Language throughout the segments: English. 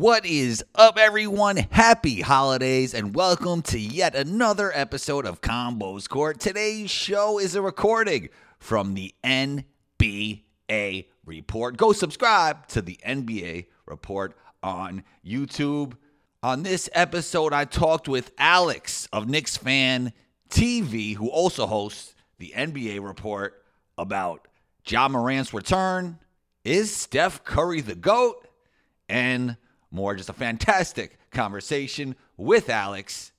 What is up, everyone? Happy holidays and welcome to yet another episode of Combos Court. Today's show is a recording from the NBA Report. Go subscribe to the NBA Report on YouTube. On this episode, I talked with Alex of Knicks Fan TV, who also hosts the NBA Report, about Ja Morant's return. Is Steph Curry the GOAT? And more. Just a fantastic conversation with Alex.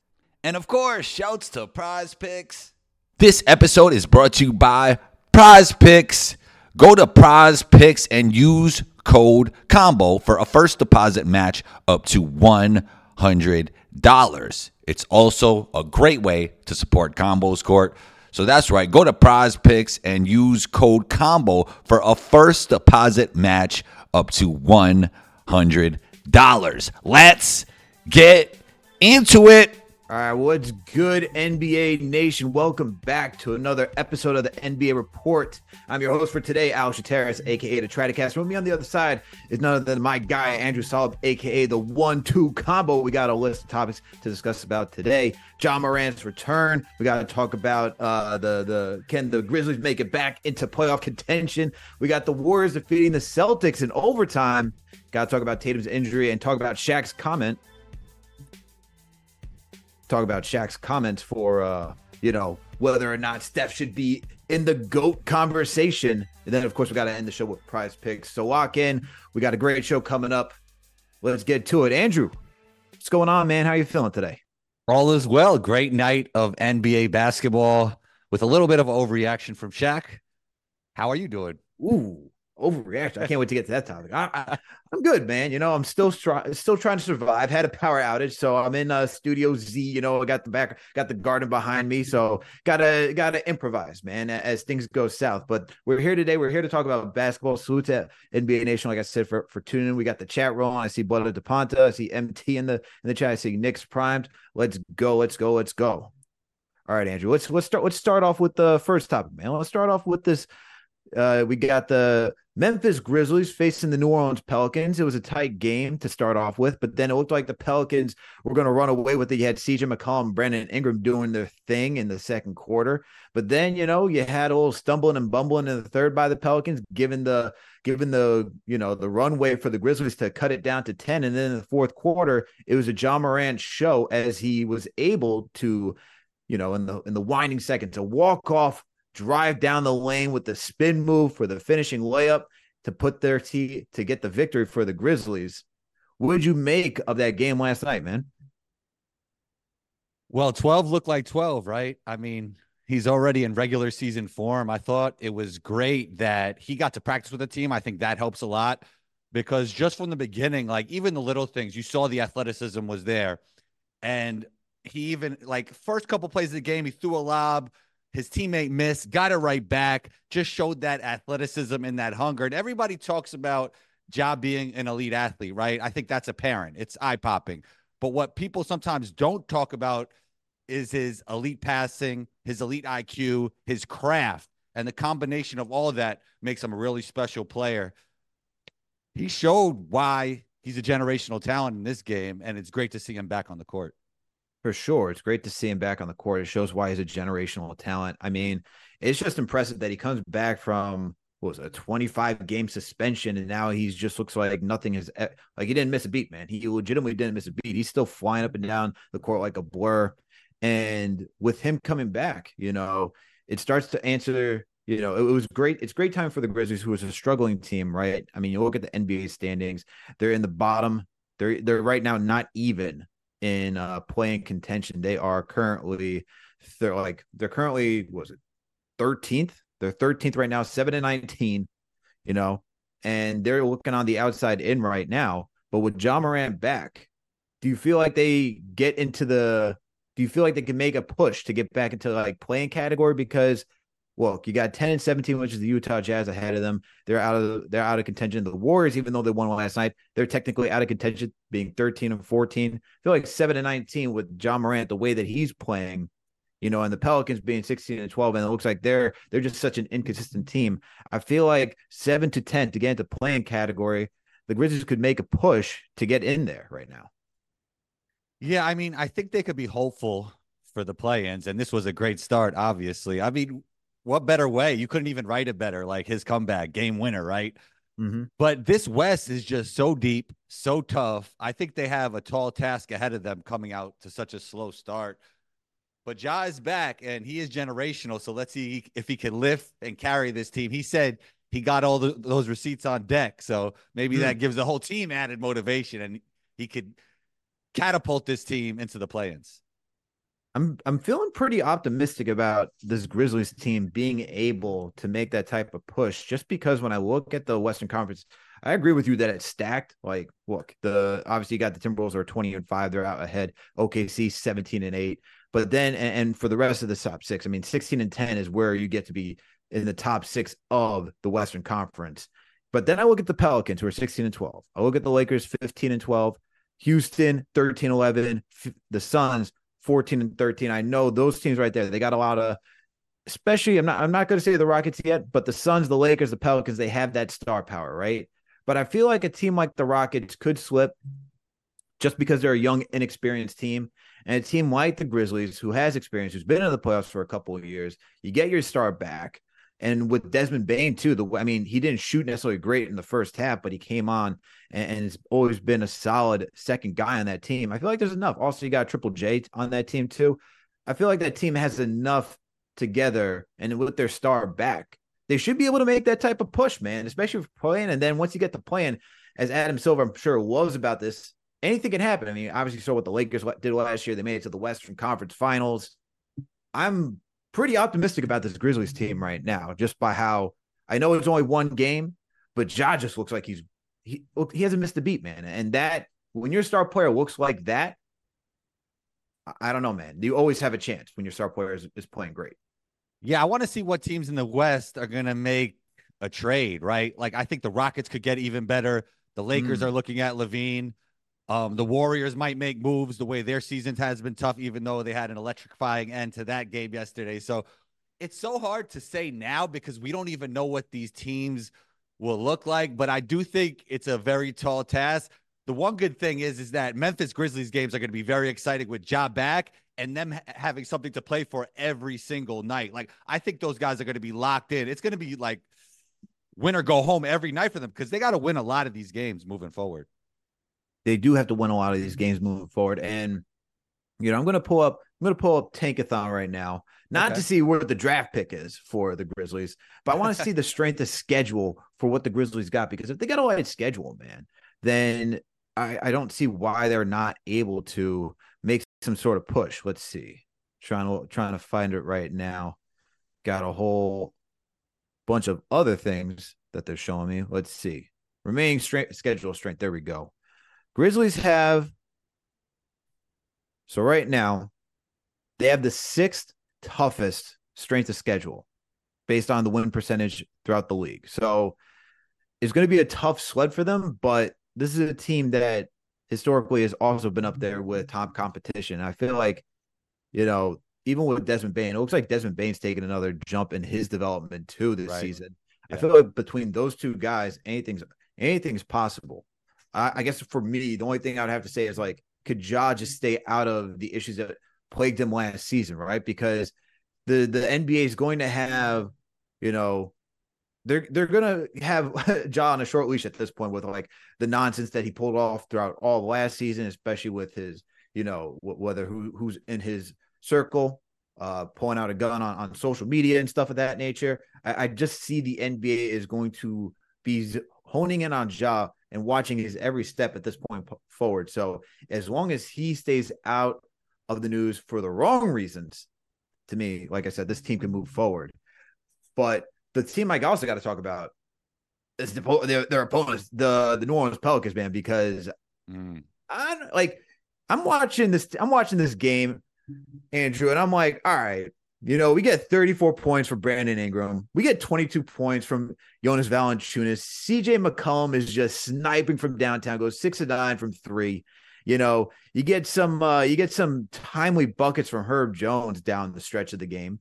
And of course, shouts to Prize Picks. This episode is brought to you by Prize Picks. Go to Prize Picks and use code COMBO for a first deposit match up to $100. It's also a great way to support Combos Court. So that's right. Go to Prize Picks and use code COMBO for a first deposit match up to $100 dollars. Let's get into it. All right, what's good, NBA Nation? Welcome back to another episode of the NBA Report. I'm your host for today, Al Shateris, aka the Tritocast. With me on the other side is none other than my guy, Andrew Solid, aka the one-two combo. We got a list of topics to discuss about today. Ja Morant's return. We got to talk about uh, the the can the Grizzlies make it back into playoff contention. We got the Warriors defeating the Celtics in overtime. Got to talk about Tatum's injury and talk about Shaq's comment. Talk about Shaq's comments for, uh, you know, whether or not Steph should be in the GOAT conversation. And then, of course, we got to end the show with prize picks. So lock in. We got a great show coming up. Let's get to it. Andrew, what's going on, man? How are you feeling today? All is well. Great night of NBA basketball with a little bit of overreaction from Shaq. How are you doing? Ooh, overreaction. I can't wait to get to that topic. I, am good, man. You know, I'm still trying, still trying to survive. Had a power outage, so I'm in uh, Studio Z. You know, I got the back, got the garden behind me, so gotta gotta improvise, man, as things go south. But we're here today. We're here to talk about basketball. Salute to NBA Nation, like I said, for for tuning in. We got the chat rolling. I see of DePonta. I see MT in the in the chat. I see Nick's primed. Let's go. Let's go. Let's go. All right, Andrew. Let's let's start. Let's start off with the first topic, man. Let's start off with this. Uh, we got the Memphis Grizzlies facing the New Orleans Pelicans. It was a tight game to start off with, but then it looked like the Pelicans were going to run away with it. You had CJ McCollum, Brandon Ingram doing their thing in the second quarter, but then you know you had a little stumbling and bumbling in the third by the Pelicans, given the given the you know the runway for the Grizzlies to cut it down to ten, and then in the fourth quarter it was a Ja Morant show as he was able to, you know, in the in the winding second to walk off drive down the lane with the spin move for the finishing layup to put their t to get the victory for the Grizzlies. What did you make of that game last night, man? Well, 12 looked like 12, right? I mean, he's already in regular season form. I thought it was great that he got to practice with the team. I think that helps a lot because just from the beginning, like even the little things, you saw the athleticism was there. And he even like first couple plays of the game, he threw a lob his teammate missed, got it right back, just showed that athleticism and that hunger. And everybody talks about Ja being an elite athlete, right? I think that's apparent. It's eye popping. But what people sometimes don't talk about is his elite passing, his elite IQ, his craft. And the combination of all of that makes him a really special player. He showed why he's a generational talent in this game, and it's great to see him back on the court. For sure. It's great to see him back on the court. It shows why he's a generational talent. I mean, it's just impressive that he comes back from what was it, a 25 game suspension and now he's just looks like nothing is like he didn't miss a beat, man. He legitimately didn't miss a beat. He's still flying up and down the court like a blur. And with him coming back, you know, it starts to answer you know, it was great. It's great time for the Grizzlies, who was a struggling team, right? I mean, you look at the NBA standings; they're in the bottom. They're they're right now not even in uh playing contention. They are currently they're like they're currently was it 13th? They're 13th right now, 7 and 19, you know, and they're looking on the outside in right now. But with Ja Morant back, do you feel like they get into the do you feel like they can make a push to get back into like playing category because well, you got 10 and 17, which is the Utah Jazz ahead of them. They're out of they're out of contention. The Warriors, even though they won last night, they're technically out of contention, being 13 and 14. I feel like 7 and 19 with Ja Morant, the way that he's playing, you know, and the Pelicans being 16 and 12, and it looks like they're they're just such an inconsistent team. I feel like seven to 10 to get into playing category. the Grizzlies could make a push to get in there right now. Yeah, I mean, I think they could be hopeful for the play-ins, and this was a great start. Obviously, I mean, what better way? You couldn't even write it better. Like his comeback, game winner, right? Mm-hmm. But this West is just so deep, so tough. I think they have a tall task ahead of them coming out to such a slow start. But Ja is back and he is generational. So let's see if he can lift and carry this team. He said he got all the, those receipts on deck. So maybe mm. that gives the whole team added motivation and he could catapult this team into the play-ins. I'm I'm feeling pretty optimistic about this Grizzlies team being able to make that type of push just because when I look at the Western Conference, I agree with you that it's stacked. Like, look, the obviously you got the Timberwolves are 20 and 5, they're out ahead. OKC 17 and 8. But then and, and for the rest of the top six, I mean 16 and 10 is where you get to be in the top six of the Western Conference. But then I look at the Pelicans who are 16 and 12. I look at the Lakers 15 and 12, Houston 13 11, the Suns 14 and 13. I know those teams right there, they got a lot of especially I'm not I'm not going to say the Rockets yet, but the Suns, the Lakers, the Pelicans, they have that star power, right? But I feel like a team like the Rockets could slip just because they're a young, inexperienced team. And a team like the Grizzlies, who has experience, who's been in the playoffs for a couple of years, you get your star back. And with Desmond Bane too, the I mean, he didn't shoot necessarily great in the first half, but he came on and, and has always been a solid second guy on that team. I feel like there's enough. Also, you got Triple J on that team too. I feel like that team has enough together, and with their star back, they should be able to make that type of push, man. Especially playing, and then once you get to playing, as Adam Silver, I'm sure loves about this. Anything can happen. I mean, obviously, saw what the Lakers did last year. They made it to the Western Conference Finals. I'm pretty optimistic about this Grizzlies team right now, just by how I know it's only one game, but Ja just looks like he's he he hasn't missed a beat, man. And that when your star player looks like that, I don't know, man. You always have a chance when your star player is, is playing great. Yeah, I want to see what teams in the West are going to make a trade, right? Like I think the Rockets could get even better. The Lakers mm. are looking at LaVine. Um, the Warriors might make moves the way their season has been tough, even though they had an electrifying end to that game yesterday. So it's so hard to say now because we don't even know what these teams will look like. But I do think it's a very tall task. The one good thing is, is that Memphis Grizzlies games are going to be very exciting with Ja back and them ha- having something to play for every single night. Like I think those guys are going to be locked in. It's going to be like win or go home every night for them because they got to win a lot of these games moving forward they do have to win a lot of these games moving forward. And you know, I'm gonna pull up, I'm gonna pull up Tankathon right now, not okay. to see where the draft pick is for the Grizzlies, but I want to see the strength of schedule for what the Grizzlies got. Because if they got a light schedule, man, then I, I don't see why they're not able to make some sort of push. Let's see. Trying to trying to find it right now. Got a whole bunch of other things that they're showing me. Let's see. Remaining strength schedule strength. There we go. Grizzlies have so right now they have the sixth toughest strength of schedule based on the win percentage throughout the league. So it's going to be a tough sled for them, but this is a team that historically has also been up there with top competition. I feel like, you know, even with Desmond Bane, it looks like Desmond Bane's taking another jump in his development too this right. season. Yeah. I feel like between those two guys, anything's anything's possible. I, I, guess for me, the only thing I would have to say is like, could Ja just stay out of the issues that plagued him last season, right? Because the the NBA is going to have, you know, they're they're gonna have Ja on a short leash at this point with like the nonsense that he pulled off throughout all last season, especially with his, you know, whether who who's in his circle, uh, pulling out a gun on, on social media and stuff of that nature. I, I just see the NBA is going to be honing in on Ja and watching his every step at this point forward. So as long as he stays out of the news for the wrong reasons, to me, like I said, this team can move forward. But the team I also got to talk about is the, their, their opponents, the the New Orleans Pelicans, man, because mm. I like I'm watching this. I'm watching this game, Andrew, and I'm like, all right, you know, we get 34 points from Brandon Ingram. We get 22 points from Jonas Valanciunas. CJ McCollum is just sniping from downtown, goes six and nine from three. You know, you get some uh, you get some timely buckets from Herb Jones down the stretch of the game,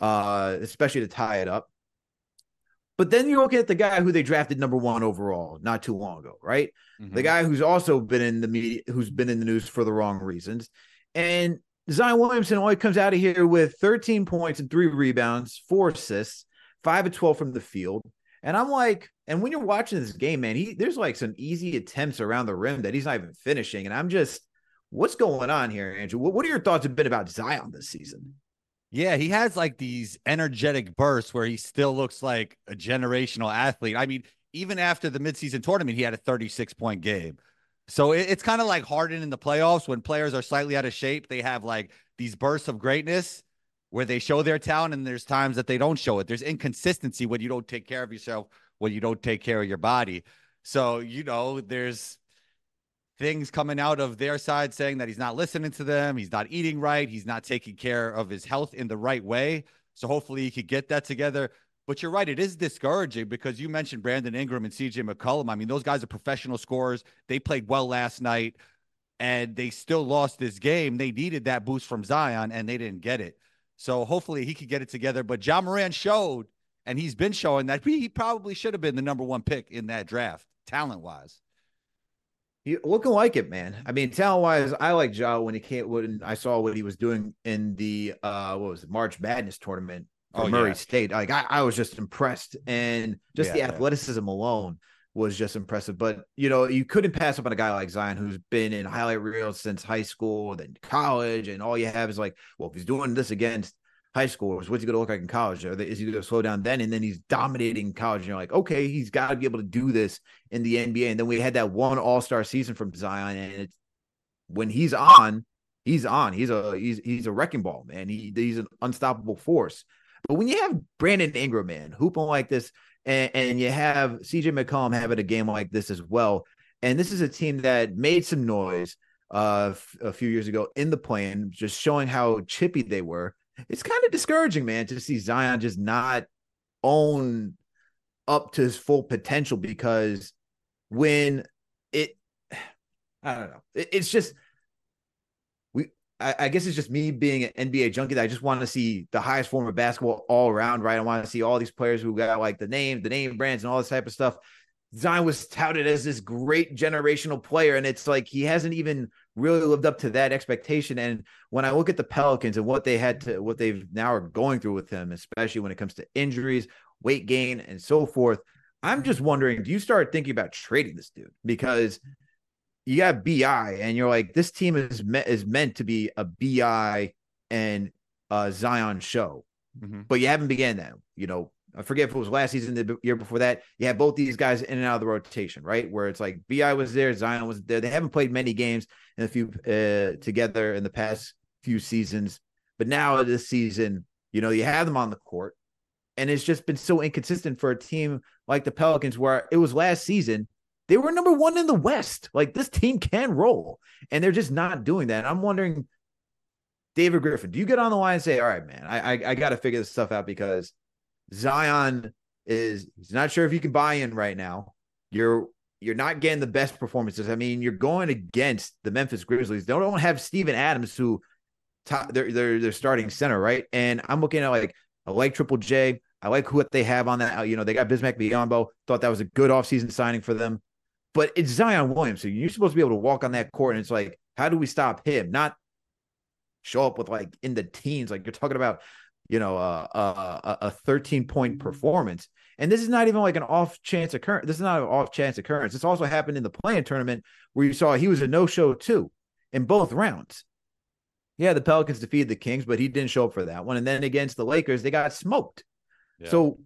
uh, especially to tie it up. But then you're looking at the guy who they drafted number one overall not too long ago, right? Mhm. The guy who's also been in the media, who's been in the news for the wrong reasons. And Zion Williamson only comes out of here with 13 points and three rebounds, four assists, five of 12 from the field. And I'm like, and when you're watching this game, man, he there's like some easy attempts around the rim that he's not even finishing. And I'm just, what's going on here, Andrew? What, what are your thoughts have been about Zion this season? Yeah, he has like these energetic bursts where he still looks like a generational athlete. I mean, even after the midseason tournament, he had a 36 point game. So it, it's kind of like Harden in the playoffs when players are slightly out of shape. They have like these bursts of greatness where they show their talent, and there's times that they don't show it. There's inconsistency when you don't take care of yourself, when you don't take care of your body. So, you know, there's things coming out of their side saying that he's not listening to them, he's not eating right, he's not taking care of his health in the right way. So hopefully he could get that together. But you're right, it is discouraging because you mentioned Brandon Ingram and CJ McCollum. I mean, those guys are professional scorers. They played well last night and they still lost this game. They needed that boost from Zion and they didn't get it. So hopefully he could get it together. But Ja Morant showed, and he's been showing that he probably should have been the number one pick in that draft, talent wise. He looking like it, man. I mean, talent wise, I like Joe when he came when I saw what he was doing in the uh what was it, March Madness tournament Oh, Murray yeah. State. Like I, I was just impressed. And just Yeah, the athleticism alone was just impressive. But you know, you couldn't pass up on a guy like Zion who's been in highlight reels since high school, then college, and all you have is like, well, if he's doing this against high schoolers, what's he gonna look like in college? Or is he gonna slow down then? And then he's dominating college, and you're like, okay, he's got to be able to do this in the NBA. And then we had that one All Star season from Zion, and it's when he's on, he's on. He's a he's he's a wrecking ball, man. He he's an unstoppable force. But when you have Brandon Ingram, man, hooping like this, and, and you have CJ McCollum having a game like this as well, and this is a team that made some noise uh f- a few years ago in the play-in, just showing how chippy they were. It's kind of discouraging, man, to see Zion just not own up to his full potential because when it I don't know. It- it's just I, I guess it's just me being an NBA junkie that I just want to see the highest form of basketball all around, right? I want to see all these players who got like the name, the name brands, and all this type of stuff. Zion was touted as this great generational player, and it's like he hasn't even really lived up to that expectation. And when I look at the Pelicans and what they had to, what they've now are going through with him, especially when it comes to injuries, weight gain, and so forth, I'm just wondering: Do you start thinking about trading this dude because you got Bi, and you're like, this team is me- is meant to be a Bi and a Zion show, Mhm. but you haven't began that. You know, I forget if it was last season, the year before that. You had both these guys in and out of the rotation, right? Where it's like Bi was there, Zion was there. They haven't played many games in a few uh, together in the past few seasons, but now this season, you know, you have them on the court, and it's just been so inconsistent for a team like the Pelicans, where it was last season. They were number one in the West. Like this team can roll, and they're just not doing that. I'm wondering, David Griffin, do you get on the line and say, "All right, man, I I, I got to figure this stuff out because Zion is he's not sure if you can buy in right now. You're you're not getting the best performances. I mean, you're going against the Memphis Grizzlies. They don't have Steven Adams, who top they're they're they're starting center, right? And I'm looking at like I like Triple J. I like what they have on that. You know, they got Bismack Biyombo. Thought that was a good offseason signing for them. But it's Zion Williamson. You're supposed to be able to walk on that court, and it's like, how do we stop him? Not show up with like in the teens. Like you're talking about, you know, uh, uh, a, a 13 point performance. And this is not even like an off chance occurrence. This is not an off chance occurrence. This also happened in the playing tournament where you saw he was a no show too in both rounds. Yeah, the Pelicans defeated the Kings, but he didn't show up for that one. And then against the Lakers, they got smoked. Yeah. So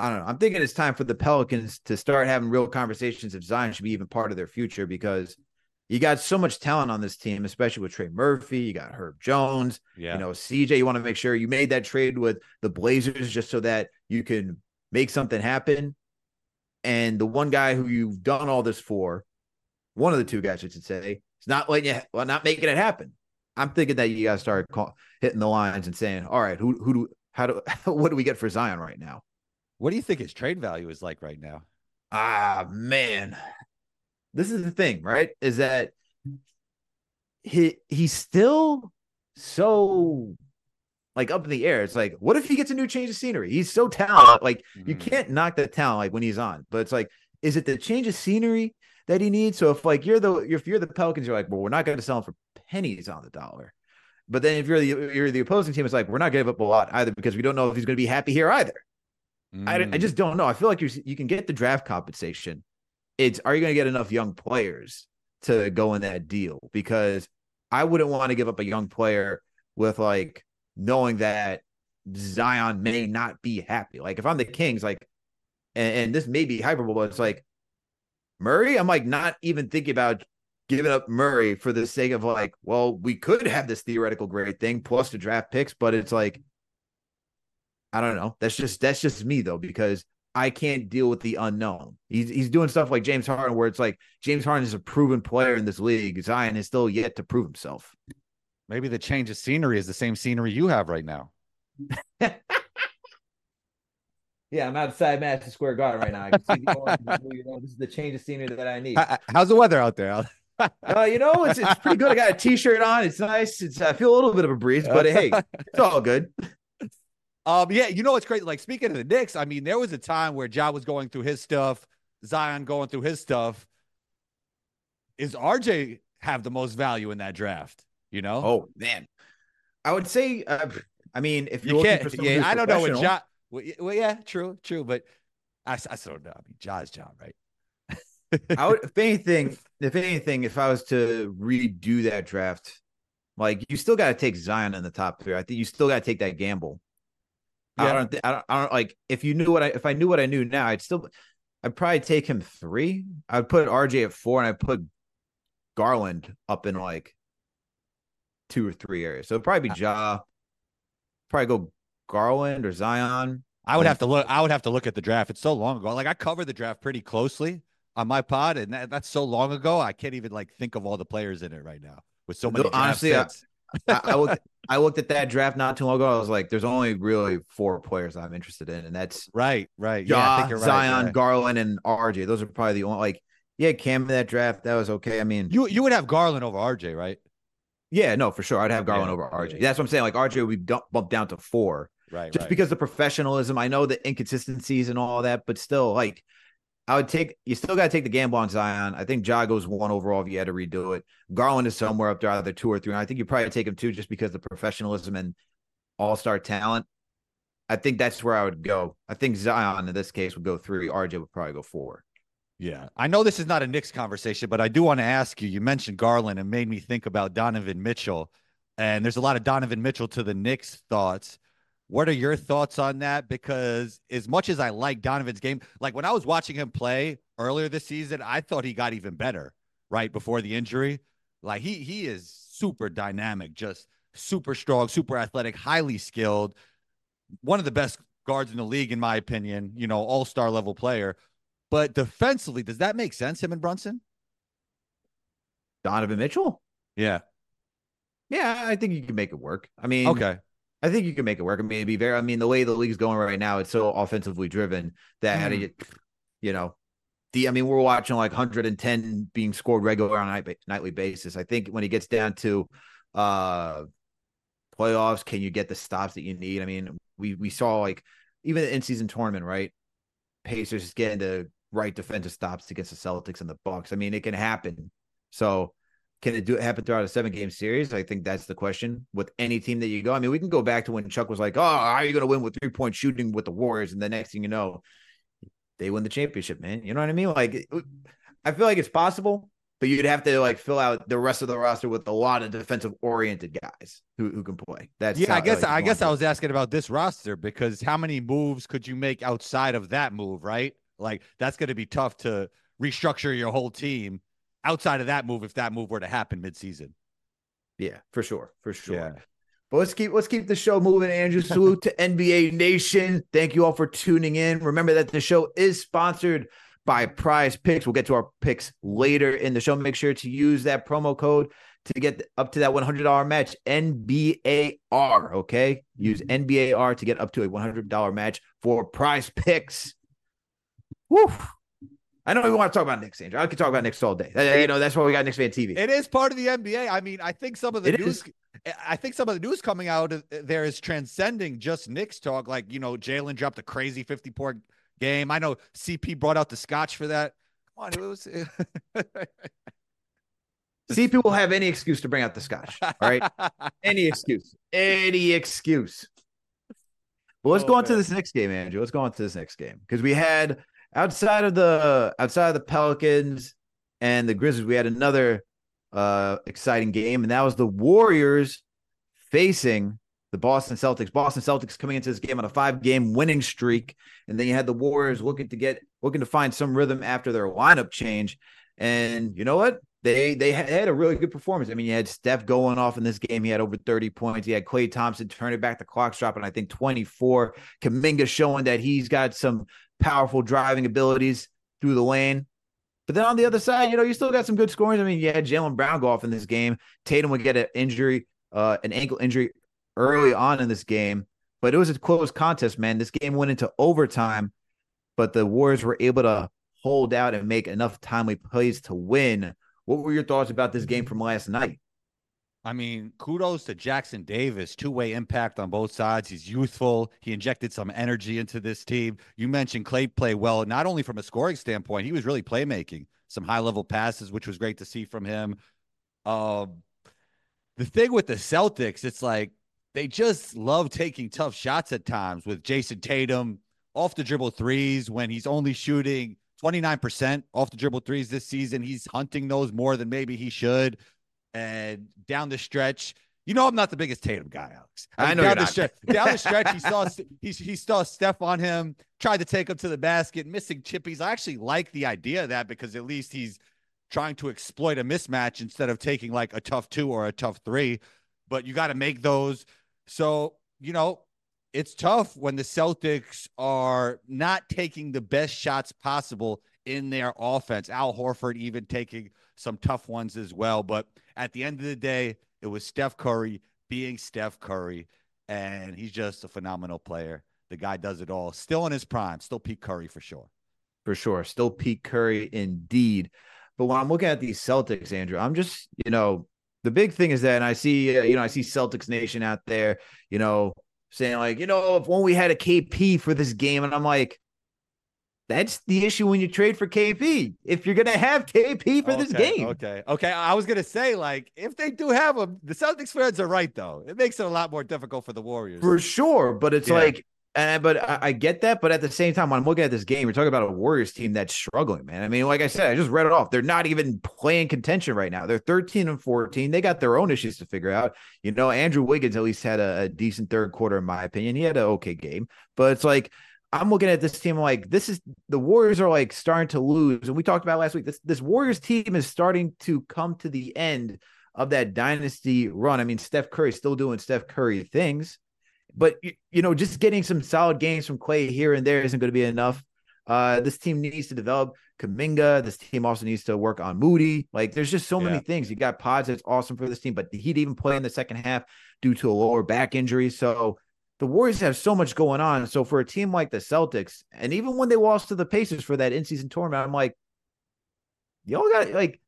I don't know. I'm thinking it's time for the Pelicans to start having real conversations if Zion should be even part of their future because you got so much talent on this team, especially with Trey Murphy. You got Herb Jones. yeah. You know, CJ, you want to make sure you made that trade with the Blazers just so that you can make something happen. And the one guy who you've done all this for, one of the two guys, I should say, is not letting you, well, not making it happen. I'm thinking that you got to start call, hitting the lines and saying, all right, who, who do, how do, what do we get for Zion right now? What do you think his trade value is like right now? Ah, man. This is the thing, right? Is that he he's still so like up in the air. It's like, what if he gets a new change of scenery? He's so talented. Like you Mhm. can't knock the talent like when he's on. But it's like, is it the change of scenery that he needs? So if like you're the if you're the Pelicans, you're like, well, we're not going to sell him for pennies on the dollar. But then if you're the you're the opposing team, it's like we're not going to give up a lot either because we don't know if he's going to be happy here either. I, I Mm. just don't know. I feel like you you can get the draft compensation. It's are you going to get enough young players to go in that deal? Because I wouldn't want to give up a young player with like knowing that Zion may not be happy. Like if I'm the Kings, like, and, and this may be hyperbole, but it's like Murray. I'm like not even thinking about giving up Murray for the sake of like, well, we could have this theoretical great thing plus the draft picks, but it's like I don't know. That's just that's just me though, because I can't deal with the unknown. He's he's doing stuff like James Harden, where it's like James Harden is a proven player in this league. Zion is still yet to prove himself. Maybe the change of scenery is the same scenery you have right now. Yeah, I'm outside Madison Square Garden right now. I can see the orange you know, this is the change of scenery that I need. How's the weather out there? Uh, you know, it's it's pretty good. I got a t-shirt on. It's nice. It's I feel a little bit of a breeze, but hey, it's all good. Um, yeah, you know what's great? Like speaking of the Knicks, I mean, there was a time where Ja was going through his stuff, Zion going through his stuff. Is RJ have the most value in that draft? You know, Oh man, I would say. Uh, I mean, if you're you can't. Yeah, I don't know what Ja. Well, well, yeah, true, true, but I, I still don't know. I mean, Ja's job, right? I would, if anything, if anything, if I was to redo that draft, like you still got to take Zion in the top three. I think you still got to take that gamble. I don't, thi- I don't, I don't like if you knew what I, if I knew what I knew now, I'd still, I'd probably take him three. I'd put RJ at four, and I'd put Garland up in like two or three areas. So it'd probably be uh, Ja, probably go Garland or Zion. I would have to look. I would have to look at the draft. It's so long ago. Like I covered the draft pretty closely on my pod, and that, that's so long ago. I can't even like think of all the players in it right now with so many. Honestly, I-. I, I looked, I looked at that draft not too long ago. I was like, there's only really four players I'm interested in, and that's right, right. Yeah, I Ja, think you're right, Zion, yeah. Garland, and RJ. Those are probably the only like. Yeah, Cam in that draft that was okay. I mean, You you would have Garland over RJ, right? yeah, no, for sure. I'd have Garland Yeah, over RJ. yeah. That's what I'm saying. Like RJ would be bumped down to four Right, just right. because the professionalism. I know the inconsistencies and all that, but still, like, I would take. You still got to take the gamble on Zion. I think Ja goes one overall if you had to redo it. Garland is somewhere up there, either two or three. I think you probably take him two just because the professionalism and all star talent. I think that's where I would go. I think Zion in this case would go three. RJ would probably go four. Yeah. I know this is not a Knicks conversation, but I do want to ask you. You mentioned Garland and made me think about Donovan Mitchell. And there's a lot of Donovan Mitchell to the Knicks thoughts. What are your thoughts on that? Because as much as I like Donovan's game, like when I was watching him play earlier this season, I thought he got even better right before the injury. Like he he is super dynamic, just super strong, super athletic, highly skilled. One of the best guards in the league, in my opinion, you know, all-star level player. But defensively, does that make sense, him and Brunson? Donovan Mitchell. Yeah. Yeah, I think you can make it work. I mean, Okay. I think you can make it work. I mean, it'd be very. I mean, the way the league's going right now, it's so offensively driven that Mm. you know, the. I mean, we're watching like 110 being scored regular on a night, nightly basis. I think when it gets down to uh playoffs, can you get the stops that you need? I mean, we we saw like even the in season tournament, right? Pacers getting the right defensive stops against the Celtics and the Bucks. I mean, it can happen. So can it do it happen throughout a seven game series? I think that's the question with any team that you go. I mean, we can go back to when Chuck was like, "Oh, how are you going to win with three point shooting with the Warriors?" And the next thing you know, they win the championship, man. You know what I mean? Like, I feel like it's possible, but you'd have to like fill out the rest of the roster with a lot of defensive oriented guys who, who can play. That's Yeah, I guess like, I guess I was asking about this roster because how many moves could you make outside of that move, right? Like that's going to be tough to restructure your whole team outside of that move if that move were to happen midseason. yeah, for sure, for sure. Yeah. But let's keep let's keep the show moving. Andrew, salute to NBA Nation. Thank you all for tuning in. Remember that the show is sponsored by Prize Picks. We'll get to our picks later in the show. Make sure to use that promo code to get up to that $100 match. NBAR. Okay, use NBAR to get up to a $100 match for Prize Picks. Woo! I don't know we want to talk about Knicks, Andrew. I could talk about Knicks all day. Uh, You know that's why we got Knicks fan TV. It is part of the NBA. I mean, I think some of the It news is. I think some of the news coming out there is transcending just Knicks talk. Like, you know, Jalen dropped a crazy 50 point game. I know CP brought out the scotch for that. Come on, it was. CP will have any excuse to bring out the scotch. All right. any excuse. Any excuse. Well, let's oh, go on man. to this next game, Andrew. Let's go on to this next game. Because we had outside of the outside of the Pelicans and the Grizzlies, we had another uh exciting game, and that was the Warriors facing the Boston Celtics. Boston Celtics coming into this game on a five-game winning streak, and then you had the Warriors looking to get looking to find some rhythm after their lineup change. And you know what? They they had a really good performance. I mean, you had Steph going off in this game. He had over 30 points. He had Klay Thompson turning back the clock dropping, I think 24. Kuminga showing that he's got some powerful driving abilities through the lane. But then on the other side, you know, you still got some good scoring. I mean, you had Jaylen Brown go off in this game. Tatum would get an injury, uh, an ankle injury early on in this game, but it was a close contest, man. This game went into overtime, but the Warriors were able to hold out and make enough timely plays to win. What were your thoughts about this game from last night? I mean, kudos to Jackson Davis, two way impact on both sides. He's youthful. He injected some energy into this team. You mentioned Klay play well, not only from a scoring standpoint, he was really playmaking some high level passes, which was great to see from him. Uh, the thing with the Celtics, it's like they just love taking tough shots at times with Jayson Tatum off the dribble threes when he's only shooting 29% off the dribble threes this season. He's hunting those more than maybe he should and down the stretch. You know, I'm not the biggest Tatum guy, Alex. I, mean, I know down the stretch. down the stretch, he saw he, he saw Steph on him, tried to take him to the basket, missing chippies. I actually like the idea of that because at least he's trying to exploit a mismatch instead of taking like a tough two or a tough three. But you got to make those. So you know, it's tough when the Celtics are not taking the best shots possible in their offense. Al Horford even taking some tough ones as well. But at the end of the day, it was Steph Curry being Steph Curry, and he's just a phenomenal player. The guy does it all. Still in his prime, still Pete Curry for sure. For sure. Still Pete Curry indeed. But when I'm looking at these Celtics, Andrew, I'm just, you know, the big thing is that, and I see, uh, you know, I see Celtics Nation out there, you know, saying like, you know, if only we had a KP for this game, and I'm like, that's the issue when you trade for KP. If you're gonna have KP for okay, this game, okay, okay. I was gonna say like if they do have him, the Celtics fans are right though. It makes it a lot more difficult for the Warriors for sure. But it's yeah. like, and but I, I, get that. But at the same time, when I'm looking at this game, you're talking about a Warriors team that's struggling, man. I mean, like I said, I just read it off. They're not even playing contention right now. They're 13 and 14. They got their own issues to figure out. You know, Andrew Wiggins at least had a, a decent third quarter, in my opinion. He had an okay game, but it's like I'm looking at this team I'm like this is the Warriors are like starting to lose. And we talked about last week. This this Warriors team is starting to come to the end of that dynasty run. I mean, Steph Curry still doing Steph Curry things, but you know, just getting some solid games from Klay here and there isn't going to be enough. Uh, this team needs to develop Kuminga. This team also needs to work on Moody. Like, there's just so yeah. many things. You got Podz that's awesome for this team, but he'd even play in the second half due to a lower back injury. So the Warriors have so much going on. So for a team like the Celtics, and even when they lost to the Pacers for that in-season tournament, I'm like, y'all got like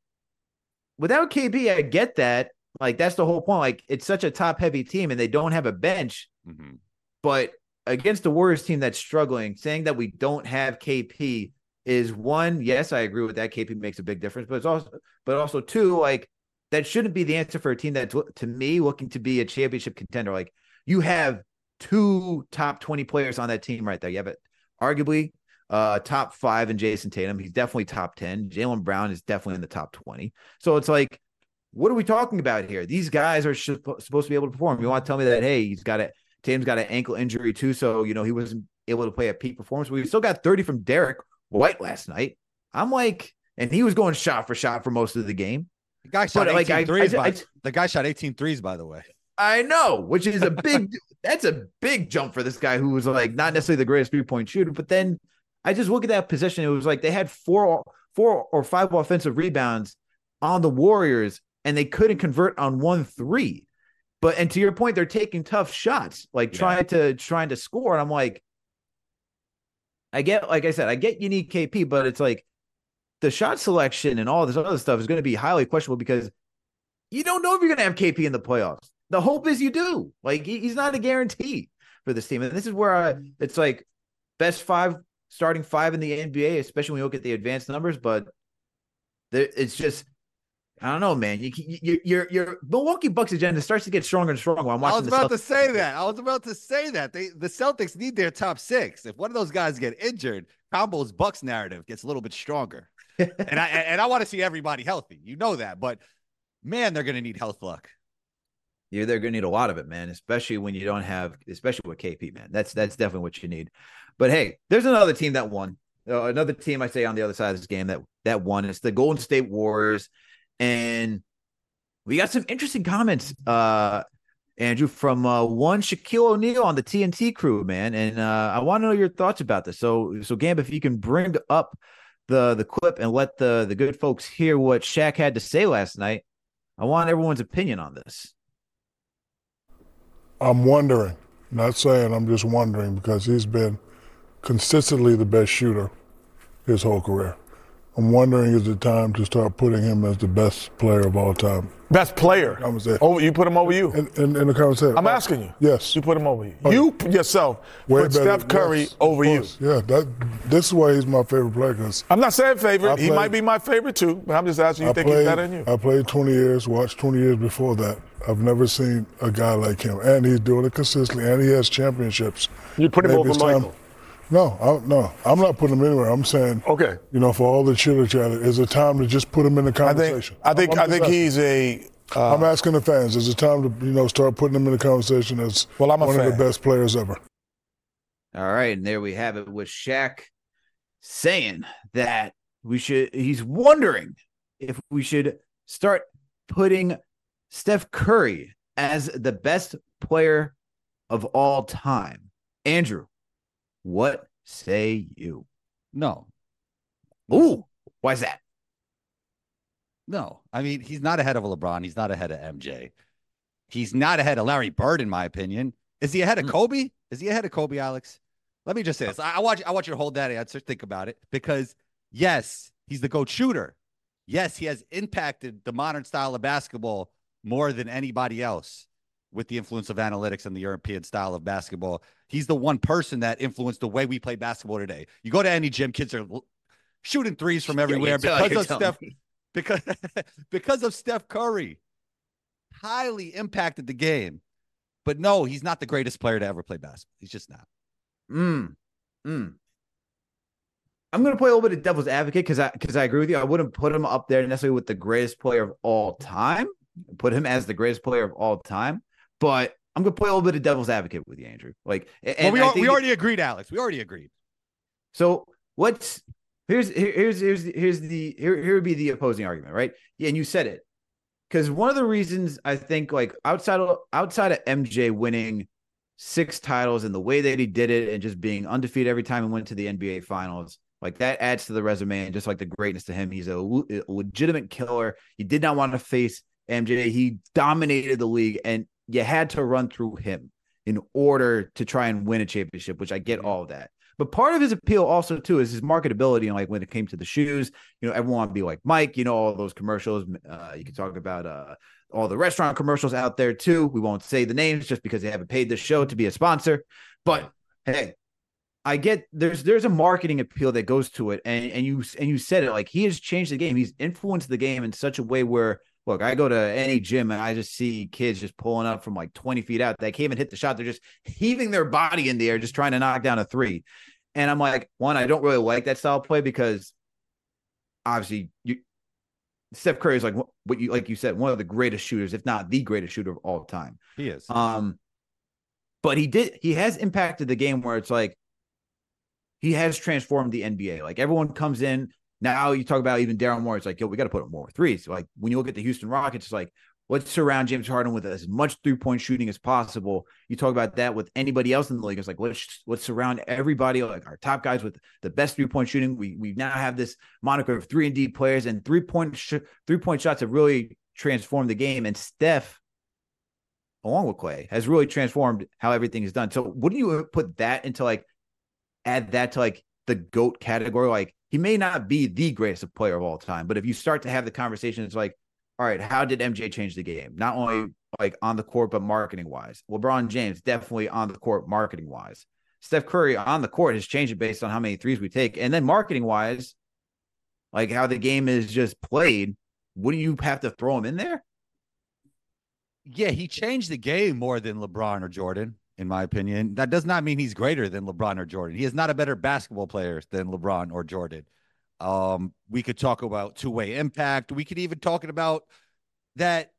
without KP, I get that. Like that's the whole point. Like it's such a top-heavy team, and they don't have a bench. Mm-hmm. But against the Warriors team that's struggling, saying that we don't have KP is one. Yes, I agree with that. KP makes a big difference, but it's also, but also two, like that shouldn't be the answer for a team that's to me looking to be a championship contender. Like you have two top 20 players on that team right there. You have it arguably uh top five in Jayson Tatum. He's definitely top 10. Jaylen Brown is definitely in the top 20. So it's like, what are we talking about here? These guys are sh- supposed to be able to perform. You want to tell me that, hey, he's got it. Tatum's got an ankle injury too. So, you know, he wasn't able to play a peak performance. We still got 30 from Derrick White last night. I'm like, and he was going shot for shot for most of the game. The guy shot but 18 like, threes. I, I, by, I, the guy shot 18 threes, by the way. I know, which is a big that's a big jump for this guy who was like not necessarily the greatest three point shooter. But then I just look at that position. It was like they had four four or five offensive rebounds on the Warriors, and they couldn't convert on one three. But and to your point, they're taking tough shots, like yeah. trying to trying to score. And I'm like, I get, like I said, I get you need KP, but it's like the shot selection and all this other stuff is going to be highly questionable because you don't know if you're going to have KP in the playoffs the hope is you do. Like he, he's not a guarantee for this team, and this is where I, mm-hmm. it's like best five starting five in the NBA, especially when you look at the advanced numbers. But there, it's just I don't know, man. You, you, your your Milwaukee Bucks agenda starts to get stronger and stronger. I'm watching. I was about to say that. I was about to say that they the Celtics need their top six. If one of those guys get injured, Combo's Bucks narrative gets a little bit stronger. and I and I want to see everybody healthy. You know that, but man, they're going to need health luck. Yeah, they're to need a lot of it, man. Especially when you don't have, especially with KP, man. That's that's definitely what you need. But hey, there's another team that won. Uh, another team I say on the other side of this game that that won. It's the Golden State Warriors, and we got some interesting comments, uh, Andrew, from uh, one Shaquille O'Neal on the TNT crew, man. And uh, I want to know your thoughts about this. So, so Gamb, if you can bring up the the clip and let the the good folks hear what Shaq had to say last night. I want everyone's opinion on this. I'm wondering, not saying I'm just wondering because he's been consistently the best shooter his whole career. I'm wondering is it time to start putting him as the best player of all time? Best player. I'm saying. Over you put him over you. In, in, in the conversation. I'm asking you. Yes. You put him over you. Oh, you yourself Way put better, Steph Curry yes, over you. Yeah, that this is why he's my favorite player. Cause I'm not saying favorite. Played, he might be my favorite too, but I'm just asking you I think played, he's better than you. I played 20 years, watched 20 years before that. I've never seen a guy like him, and he's doing it consistently, and he has championships. You put him Maybe over Michael. No, I, no, I'm not putting him anywhere. I'm saying, okay, you know, for all the chitter chatter, is it time to just put him in the conversation? I think, I think, I think he's a. Uh, I'm asking the fans, is it time to, you know, start putting him in the conversation as well, I'm one fan. of the best players ever? All right, and there we have it with Shaq saying that we should. He's wondering if we should start putting Steph Curry as the best player of all time. Andrew, what say you? No. Ooh, why is that? No. I mean, he's not ahead of LeBron. He's not ahead of MJ. He's not ahead of Larry Bird, in my opinion. Is he ahead of hmm. Kobe? Is he ahead of Kobe, Alex? Let me just say this. I, I you, I want you to hold that answer. Think about it. Because yes, he's the GOAT shooter. Yes, he has impacted the modern style of basketball more than anybody else with the influence of analytics and the European style of basketball. He's the one person that influenced the way we play basketball today. You go to any gym, kids are shooting threes from everywhere yeah, because of Steph because because of Steph Curry. Highly impacted the game. But no, he's not the greatest player to ever play basketball. He's just not. Mm. Mm. I'm going to play a little bit of devil's advocate because I because I agree with you. I wouldn't put him up there necessarily with the greatest player of all time. Put him as the greatest player of all time. But I'm gonna play a little bit of devil's advocate with you, Andrew. Like, well, we, are, we already agreed, Alex. We already agreed. So what's here's here's here's here's the here here would be the opposing argument, right? Yeah, and you said it because one of the reasons I think like outside of outside of MJ winning six titles and the way that he did it and just being undefeated every time he went to the NBA Finals. Like that adds to the resume and just like the greatness to him. He's a, a legitimate killer. He did not want to face MJ. He dominated the league, and you had to run through him in order to try and win a championship, which I get all of that. But part of his appeal also too is his marketability. And like when it came to the shoes, you know, everyone would be like Mike, you know, all those commercials. Uh, you can talk about uh, all the restaurant commercials out there too. We won't say the names just because they haven't paid the show to be a sponsor. But hey, I get there's there's a marketing appeal that goes to it, and and you and you said it like he has changed the game. He's influenced the game in such a way where look, I go to any gym and I just see kids just pulling up from like 20 feet out. They can't even hit the shot. They're just heaving their body in the air, just trying to knock down a three. And I'm like, one, I don't really like that style of play because obviously you Steph Curry is like what you like you said, one of the greatest shooters, if not the greatest shooter of all time. He is. Um, but he did he has impacted the game where it's like he has transformed the NBA. Like everyone comes in, now you talk about even Daryl Morey. It's like, yo, we got to put more threes. Like when you look at the Houston Rockets, it's like, let's surround James Harden with as much three point shooting as possible. You talk about that with anybody else in the league. It's like let's let's surround everybody, like our top guys, with the best three point shooting. We we now have this moniker of three and D players, and three point sh- three point shots have really transformed the game. And Steph, along with Klay, has really transformed how everything is done. So wouldn't you put that into like add that to like the goat category? Like he may not be the greatest player of all time, but if you start to have the conversation, it's like, all right, how did MJ change the game? Not only uh-huh. like on the court, but marketing wise. LeBron James definitely on the court, marketing wise. Steph Curry on the court has changed it based on how many threes we take. And then marketing wise, like how the game is just played, wouldn't you have to throw him in there? Yeah, he changed the game more than LeBron or Jordan, in my opinion. That does not mean he's greater than LeBron or Jordan. He is not a better basketball player than LeBron or Jordan. Um, we could talk about two way impact. We could even talk about that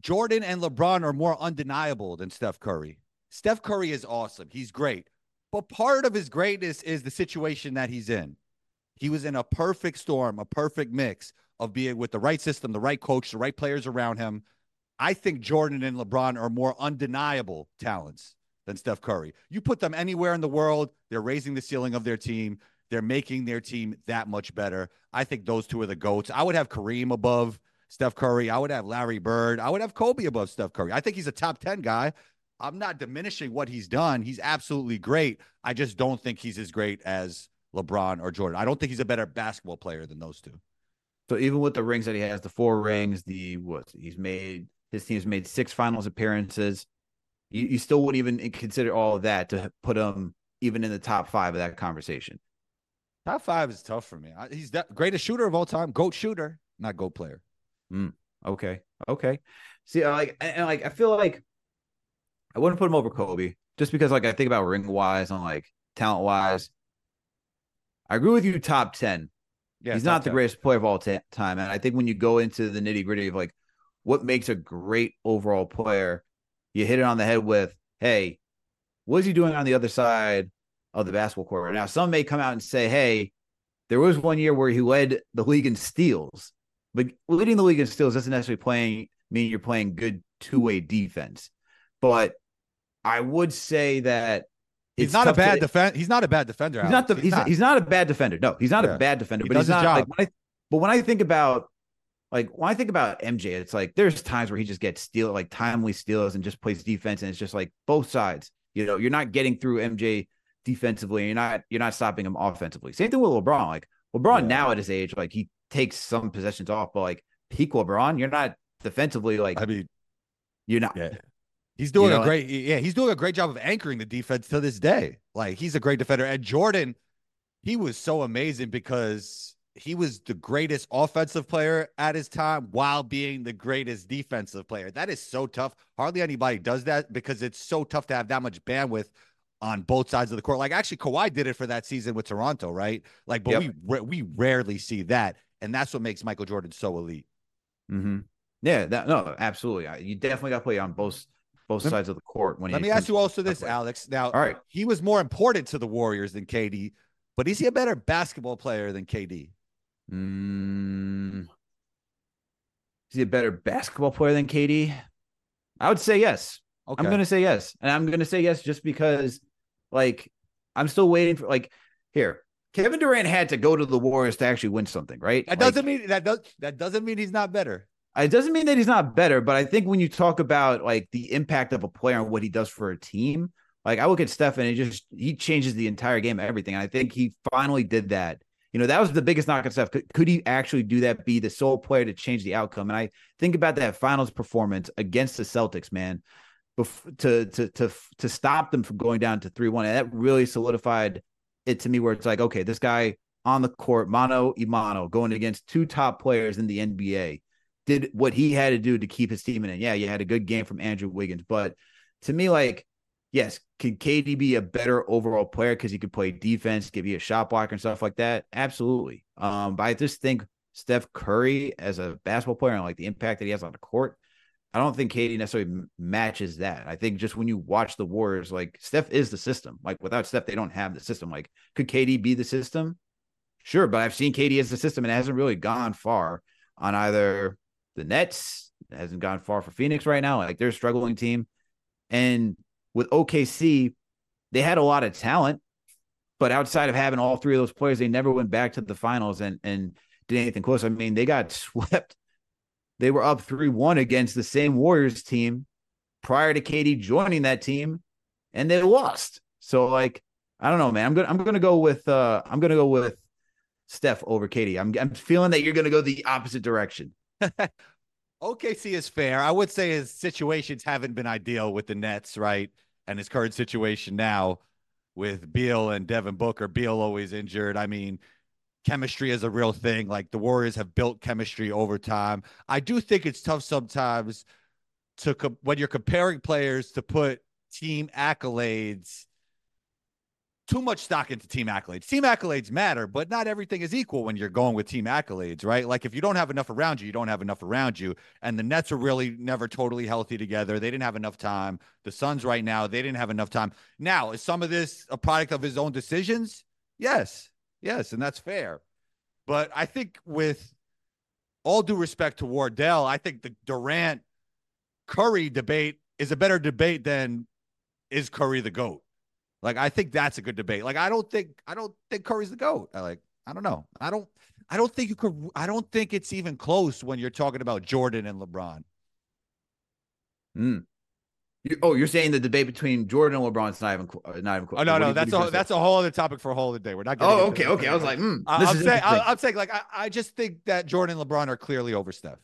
Jordan and LeBron are more undeniable than Steph Curry. Steph Curry is awesome. He's great. But part of his greatness is the situation that he's in. He was in a perfect storm, a perfect mix of being with the right system, the right coach, the right players around him. I think Jordan and LeBron are more undeniable talents than Steph Curry. You put them anywhere in the world, they're raising the ceiling of their team. They're making their team that much better. I think those two are the GOATs. I would have Kareem above Steph Curry. I would have Larry Bird. I would have Kobe above Steph Curry. I think he's a top 10 guy. I'm not diminishing what he's done. He's absolutely great. I just don't think he's as great as LeBron or Jordan. I don't think he's a better basketball player than those two. So even with the rings that he has, the four rings, the what he's made, his team's made six finals appearances. You, you still wouldn't even consider all of that to put him even in the top five of that conversation. Top five is tough for me. He's the greatest shooter of all time, goat shooter, not goat player. Mm, okay, okay. See, like, and like, I feel like I wouldn't put him over Kobe just because, like, I think about ring wise and like talent wise. I agree with you. Top ten. Yeah, he's not the 10. greatest player of all t- time, and I think when you go into the nitty gritty of like what makes a great overall player, you hit it on the head with, "Hey, what is he doing on the other side of the basketball court?" Now, some may come out and say, "Hey, there was one year where he led the league in steals," but leading the league in steals doesn't necessarily playing mean you're playing good two way defense. But I would say that he's not a bad defender. He's not a bad defender. He's not the, he's, he's, not. he's not a bad defender. No, he's not yeah. a bad defender. He but he's not. Like, when I, but when I think about like when I think about MJ, it's like there's times where he just gets steal like timely steals and just plays defense, and it's just like both sides. You know, you're not getting through MJ defensively, and you're not you're not stopping him offensively. Same thing with LeBron. Like LeBron yeah. now at his age, like he takes some possessions off, but like peak LeBron, you're not defensively like I mean, you're not. Yeah. He's doing you know, a great, yeah, he's doing a great job of anchoring the defense to this day. Like he's a great defender. And Jordan, he was so amazing because he was the greatest offensive player at his time while being the greatest defensive player. That is so tough. Hardly anybody does that because it's so tough to have that much bandwidth on both sides of the court. Like actually, Kawhi did it for that season with Toronto, right? Like, but yep. we we rarely see that, and that's what makes Michael Jordan so elite. Mm-hmm. Yeah, that no, absolutely. You definitely got to play on both both sides of the court. When let me ask you also this, Alex. Now, all right, he was more important to the Warriors than KD, but is he a better basketball player than KD? Mm, is he a better basketball player than KD? I would say yes. Okay. I'm going to say yes, and I'm going to say yes just because, like, I'm still waiting for like here. Kevin Durant had to go to the Warriors to actually win something, right? That doesn't mean that does that doesn't mean he's not better. It doesn't mean that he's not better, but I think when you talk about like the impact of a player and what he does for a team, like I look at Steph and he just he changes the entire game, everything. And I think he finally did that. You know, that was the biggest knock on Steph. Could, could he actually do that? Be the sole player to change the outcome? And I think about that finals performance against the Celtics, man, to to to to stop them from going down to three one. And that really solidified it to me, where it's like, okay, this guy on the court, mano imano, going against two top players in the NBA did what he had to do to keep his team in it. Yeah, you had a good game from Andrew Wiggins, but to me, like, yes, could KD be a better overall player because he could play defense, give you a shot blocker and stuff like that? Absolutely. Um, but I just think Steph Curry as a basketball player and like the impact that he has on the court, I don't think KD necessarily matches that. I think just when you watch the Warriors, like Steph is the system. Like without Steph, they don't have the system. Like, could KD be the system? Sure, but I've seen KD as the system and it hasn't really gone far on either the Nets hasn't gone far for Phoenix right now. Like they're a struggling team. And with OKC, they had a lot of talent, but outside of having all three of those players, they never went back to the finals and and did anything close. I mean, they got swept. They were up 3-1 against the same Warriors team prior to KD joining that team, and they lost. So like, I don't know, man. I'm gonna I'm gonna go with uh I'm gonna go with Steph over KD. I'm I'm feeling that you're gonna go the opposite direction. OKC is fair. I would say his situations haven't been ideal with the Nets, right? And his current situation now with Beal and Devin Booker. Beal always injured. I mean, chemistry is a real thing. Like the Warriors have built chemistry over time. I do think it's tough sometimes to when you're comparing players to put team accolades too much stock into team accolades. Team accolades matter, but not everything is equal when you're going with team accolades, right? Like if you don't have enough around you, you don't have enough around you. And the Nets are really never totally healthy together. They didn't have enough time. The Suns right now, they didn't have enough time. Now, is some of this a product of his own decisions? Yes. Yes, and that's fair. But I think with all due respect to Wardell, I think the Durant Curry debate is a better debate than is Curry the GOAT? Like I think that's a good debate. Like I don't think I don't think Curry's the goat. I like I don't know. I don't I don't think you could I don't think it's even close when you're talking about Jordan and LeBron. Hmm. You, oh, you're saying the debate between Jordan and LeBron is not even uh, not even. Oh no, no, that's a that's a whole other topic for a whole other day. We're not. Oh, okay, okay. I was like, mm, I'm saying, I'm saying, like, I, I just think that Jordan and LeBron are clearly over Steph.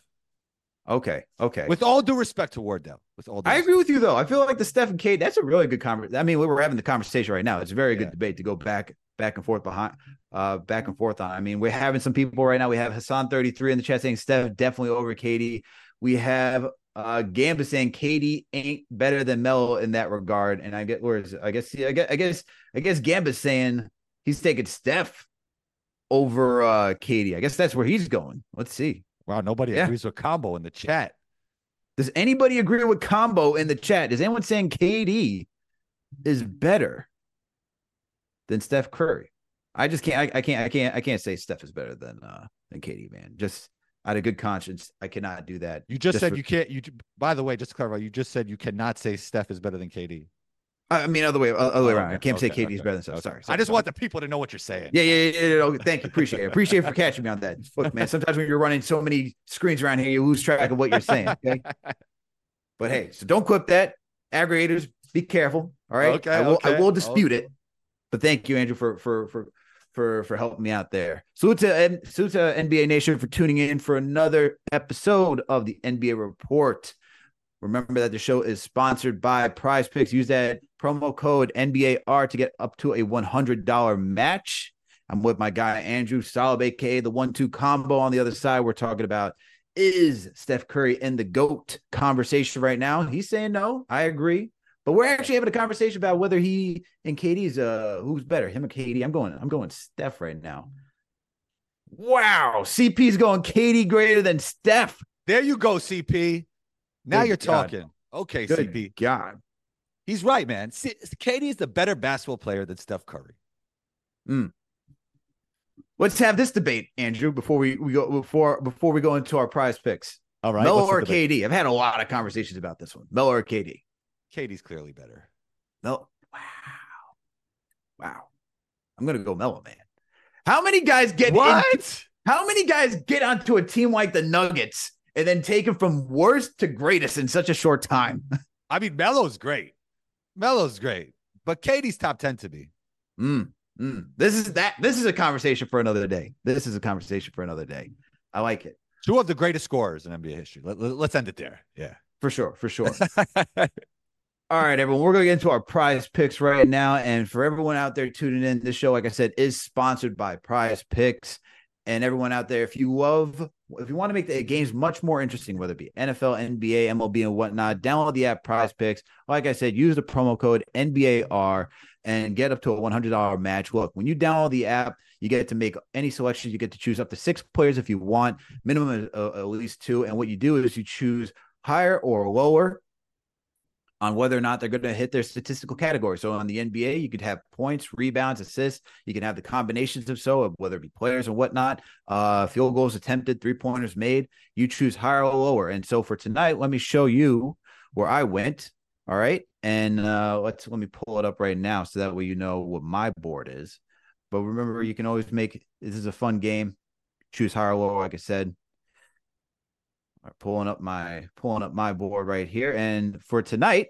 Okay. Okay. With all due respect to Wardell, with all, I agree with you though. I feel like the Steph and Kate. That's a really good conversation. I mean, we were having the conversation right now. It's a very yeah. good debate to go back, back and forth behind, uh, back and forth on. I mean, we're having some people right now. We have Hassan thirty three in the chat saying Steph definitely over KD. We have uh Gamba saying KD ain't better than Melo in that regard. And I get where is I guess I guess I guess I guess Gamba's saying he's taking Steph over uh KD. I guess that's where he's going. Let's see. Wow, nobody yeah. agrees with combo in the chat. Does anybody agree with combo in the chat? Is anyone saying KD is better than Steph Curry? I just can't. I, I, can't. I can't. I can't say Steph is better than uh than KD. Man, just out of good conscience, I cannot do that. You just, just said for, you can't. You. By the way, just to clarify, you just said you cannot say Steph is better than KD. I mean, other way, other way around. I can't okay, say KD's okay, better than Steph. Okay. Sorry, sorry, I just sorry. want the people to know what you're saying. Yeah, yeah, yeah. yeah, yeah. Thank you. Appreciate it. Appreciate it for catching me on that. Look, man, sometimes when you're running so many screens around here, you lose track of what you're saying. Okay. but hey, so don't clip that. Aggregators, be careful. All right. Okay. I will, I will dispute oh. it. But thank you, Andrew, for for for for for helping me out there. Salute to, salute to NBA Nation for tuning in for another episode of the NBA Report. Remember that the show is sponsored by Prize Picks. Use that promo code NBAR to get up to a $100 match. I'm with my guy Andrew Salib, aka the one-two combo. On the other side, we're talking about is Steph Curry in the GOAT conversation right now? He's saying no. I agree. But we're actually having a conversation about whether he and KD's uh who's better, him or KD. I'm going, I'm going Steph right now. Wow, CP's going KD greater than Steph. There you go, CP. Now Good you're talking. Okay, Good CP. God. He's right, man. See, KD is the better basketball player than Steph Curry. Mm. Let's have this debate, Andrew, before we, we go before before we go into our prize picks. All right. Melo or KD? I've had a lot of conversations about this one. Melo or KD? KD's clearly better. No. Wow. Wow. I'm gonna go Melo, man. How many guys get what? Into, how many guys get onto a team like the Nuggets and then take him from worst to greatest in such a short time? I mean, Melo's great. Melo's great, but KD's top 10 to me. Mm, mm. This is that. This is a conversation for another day. This is a conversation for another day. I like it. Two of the greatest scorers in NBA history. Let, let, end it there. Yeah, for sure. For sure. All right, everyone. We're going to get into our prize picks right now. And for everyone out there tuning in, this show, like I said, is sponsored by Prize Picks. And everyone out there, if you love if you want to make the games much more interesting, whether it be NFL, NBA, MLB, and whatnot, download the app Prize Picks. Like I said, use the promo code NBAR and get up to a $100 match. Look, when you download the app, you get to make any selections. You get to choose up to six players if you want, minimum uh, at least two. And what you do is you choose higher or lower on whether or not they're going to hit their statistical category. So on the NBA, you could have points, rebounds, assists. You can have the combinations of so, whether it be players and whatnot, uh, field goals attempted, three pointers made. You choose higher or lower. And so for tonight, let me show you where I went. All right, and uh, let's let me pull it up right now so that way you know what my board is. But remember, you can always make this is a fun game. Choose higher or lower, like I said pulling up my pulling up my board right here. And for tonight,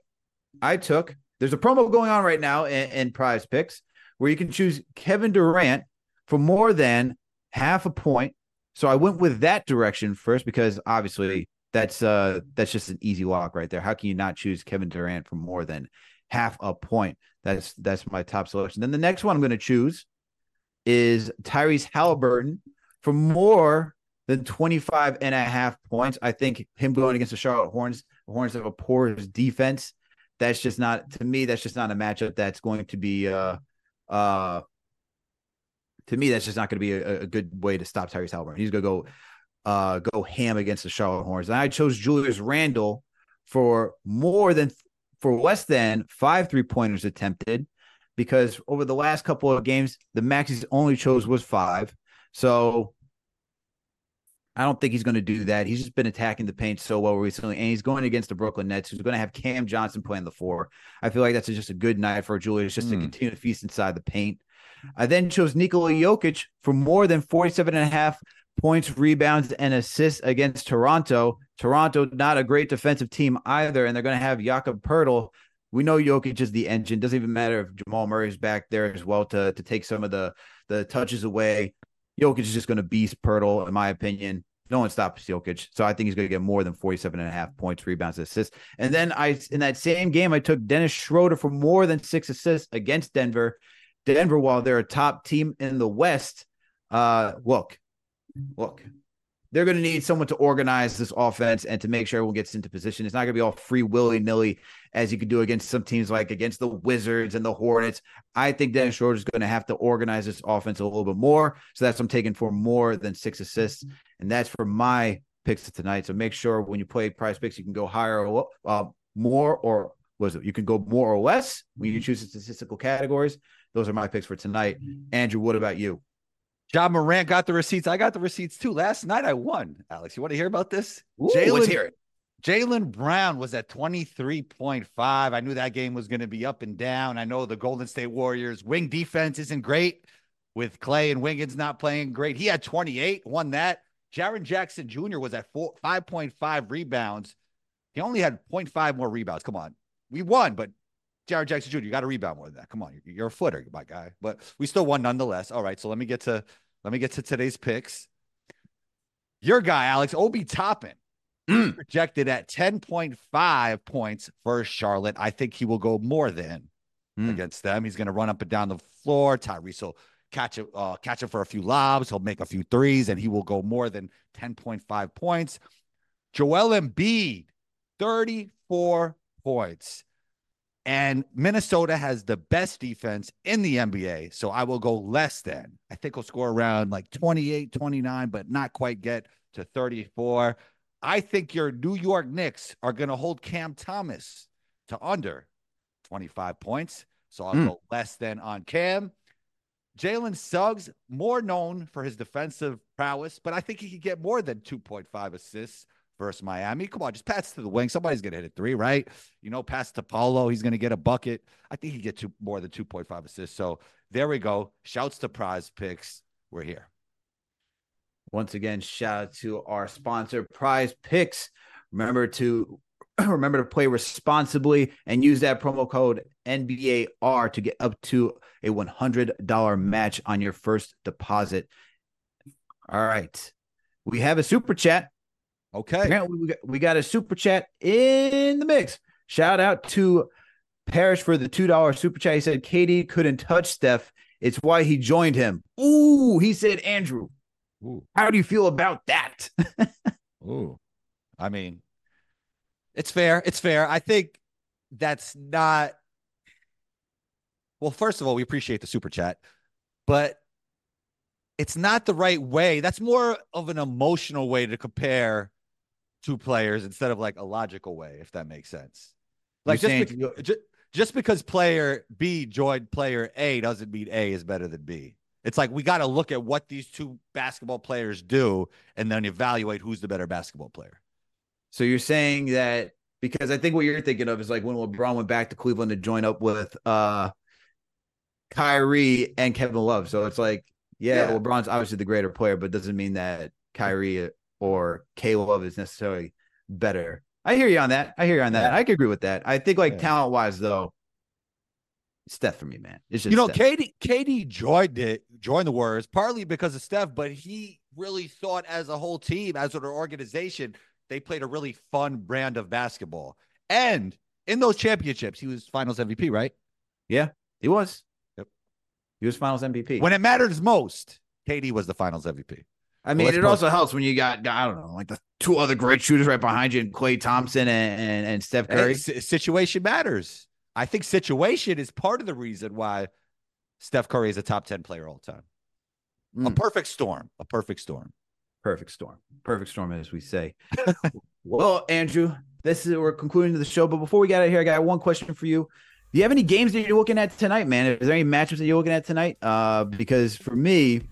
I took there's a promo going on right now in, in prize picks where you can choose Kevin Durant for more than half a point, So I went with that direction first because obviously that's uh that's just an easy walk right there. How can you not choose Kevin Durant for more than half a point? That's that's my top selection. Then the next one I'm going to choose is Tyrese Halliburton for more than 25 and a half points. I think him going against the Charlotte Hornets, the Hornets have a poor defense. That's just not to me, that's just not a matchup that's going to be uh uh to me, that's just not going to be a, a, good way to stop Tyrese Halliburton. He's going to go uh, go ham against the Charlotte Hornets. And I chose Julius Randle for more than for less than five three pointers attempted because over the last couple of games, the max he's only chose was five. So I don't think he's going to do that. He's just been attacking the paint so well recently, and he's going against the Brooklyn Nets, who's going to have Cam Johnson playing the four. I feel like that's just a good night for Julius, just mm. to hmm. continue to feast inside the paint. I then chose Nikola Jokic for more than 47 and a half points, rebounds, and assists against Toronto. Toronto, not a great defensive team either, and they're going to have Jakob Poeltl. We know Jokic is the engine. Doesn't even matter if Jamal Murray's back there as well to, to take some of the, the touches away. Jokic is just going to beast Poeltl, in my opinion. No one stops Jokic. So I think he's going to get more than 47 and a half points, rebounds, assists. And then I in that same game, I took Dennis Schroeder for more than six assists against Denver. Denver, while they're a top team in the West, uh, look, look, they're going to need someone to organize this offense and to make sure everyone gets into position. It's not going to be all free willy nilly as you could do against some teams like against the Wizards and the Hornets. I think Dennis Schroeder is going to have to organize this offense a little bit more. So that's I'm taking for more than six assists, and that's for my picks tonight. So make sure when you play Prize Picks, you can go higher or uh, more, or was it you can go more or less when you choose the statistical categories. Those are my picks for tonight. Andrew, what about you? Ja Morant got the receipts. I got the receipts too. Last night I won. Alex, you want to hear about this? Jaylen, let's hear it. Jaylen Brown was at 23.5. I knew that game was going to be up and down. I know the Golden State Warriors wing defense isn't great with Klay and Wiggins not playing great. He had 28, won that. Jaren Jackson Jr. was at 4, 5.5 rebounds. He only had 0.5 more rebounds. Come on. We won, but Jaren Jackson Jr., you got to rebound more than that. Come on, you're, you're a footer, my guy. But we still won nonetheless. All right, so let me get to let me get to today's picks. Your guy, Alex Obi Toppin, mm. projected at 10.5 points for Charlotte. I think he will go more than mm. against them. He's going to run up and down the floor. Tyrese will catch it, uh, catch it for a few lobs. He'll make a few threes, and he will go more than 10.5 points. Joel Embiid, 34 points. And Minnesota has the best defense in the NBA. So I will go less than. I think he'll score around like 28, 29, but not quite get to 34. I think your New York Knicks are going to hold Cam Thomas to under 25 points. So I'll mm. go less than on Cam. Jalen Suggs, more known for his defensive prowess, but I think he could get more than 2.5 assists versus Miami. Come on, just pass to the wing. Somebody's going to hit a three, right? You know, pass to Paolo. He's going to get a bucket. I think he get two, more than 2.5 assists. So there we go. Shouts to prize picks. We're here. Once again, shout out to our sponsor, Prize Picks. Remember to remember to play responsibly and use that promo code NBAR to get up to a $100 match on your first deposit. All right. We have a super chat Okay. we got, we got a super chat in the mix. Shout out to Parrish for the $2 super chat. He said KD couldn't touch Steph. It's why he joined him. Ooh, he said, Andrew, Ooh. how do you feel about that? Ooh. I mean, it's fair. It's fair. I think that's not. Well, first of all, we appreciate the super chat, but it's not the right way. That's more of an emotional way to compare two players instead of like a logical way, if that makes sense. Like just, be- just, just because player B joined player A doesn't mean A is better than B. It's like we got to look at what these two basketball players do and then evaluate who's the better basketball player. So you're saying that because I think what you're thinking of is like when LeBron went back to Cleveland to join up with uh Kyrie and Kevin Love. So it's like, yeah, yeah. LeBron's obviously the greater player, but doesn't mean that Kyrie or K-Love is necessarily better. I hear you on that. I hear you on that. Yeah. I can agree with that. I think like yeah. talent wise though, Steph for me, man. It's just you know, Steph. KD KD joined it, joined the Warriors partly because of Steph, but he really thought as a whole team, as an organization, they played a really fun brand of basketball. And in those championships, he was finals MVP, right? Yeah, he was. Yep. He was finals MVP. When it matters most, KD was the finals MVP. I mean, well, it also helps when you got, I don't know, like the two other great shooters right behind you, and Klay Thompson and, and, and Steph Curry. Hey, situation matters. I think situation is part of the reason why Steph Curry is a top 10 player all time. Mm. A perfect storm. A perfect storm. Perfect storm. Perfect storm, as we say. well, Andrew, this is we're concluding the show. But before we get out of here, I got one question for you. Do you have any games that you're looking at tonight, man? Is there any matchups that you're looking at tonight? Uh, because for me,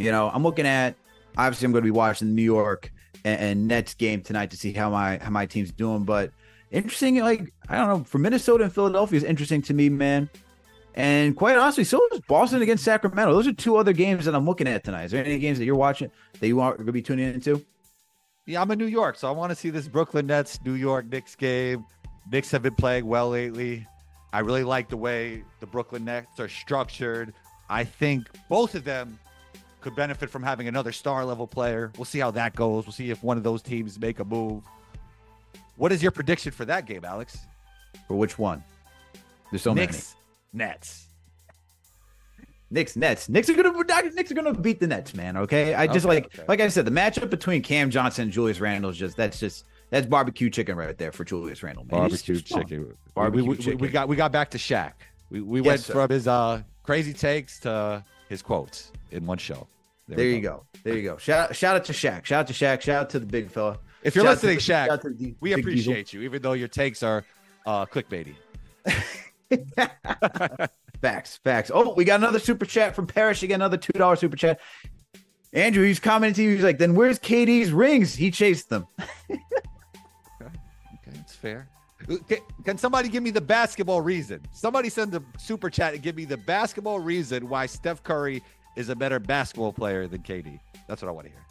you know, I'm looking at obviously I'm going to be watching the New York and, and Nets game tonight to see how my how my team's doing. But interesting, like I don't know, for Minnesota and Philadelphia is interesting to me, man. And quite honestly, so is Boston against Sacramento. Those are two other games that I'm looking at tonight. Is there any games that you're watching that you are going to be tuning into? Yeah, I'm in New York, so I want to see this Brooklyn Nets New York Knicks game. Knicks have been playing well lately. I really like the way the Brooklyn Nets are structured. I think both of them could benefit from having another star level player. We'll see how that goes. We'll see if one of those teams make a move. What is your prediction for that game, Alex? For which one? There's so Knicks, many. Nets. Knicks, Nets. Knicks are gonna Knicks are gonna beat the Nets, man. Okay. I just okay, like okay. like I said, the matchup between Cam Johnson and Julius Randle is just that's just that's barbecue chicken right there for Julius Randle. Man. Barbecue just, chicken. Barbecue we, we, chicken. We got we got back to Shaq. We we yes, went sir. from his uh crazy takes to his quotes in one show. There, there you go. go. There you go. Shout shout out to Shaq. Shout out to Shaq. Shout out to the big fella. If you're shout listening, to, Shaq, the, we appreciate Diesel. you, even though your takes are uh, clickbaity. facts, facts. Oh, we got another super chat from Parrish. Again, another two dollar super chat. Andrew, he's commenting. To you. He's like, "Then where's KD's rings? He chased them." okay, okay, it's fair. Can, somebody give me the basketball reason? Somebody send the super chat and give me the basketball reason why Steph Curry is a better basketball player than KD. That's what I want to hear.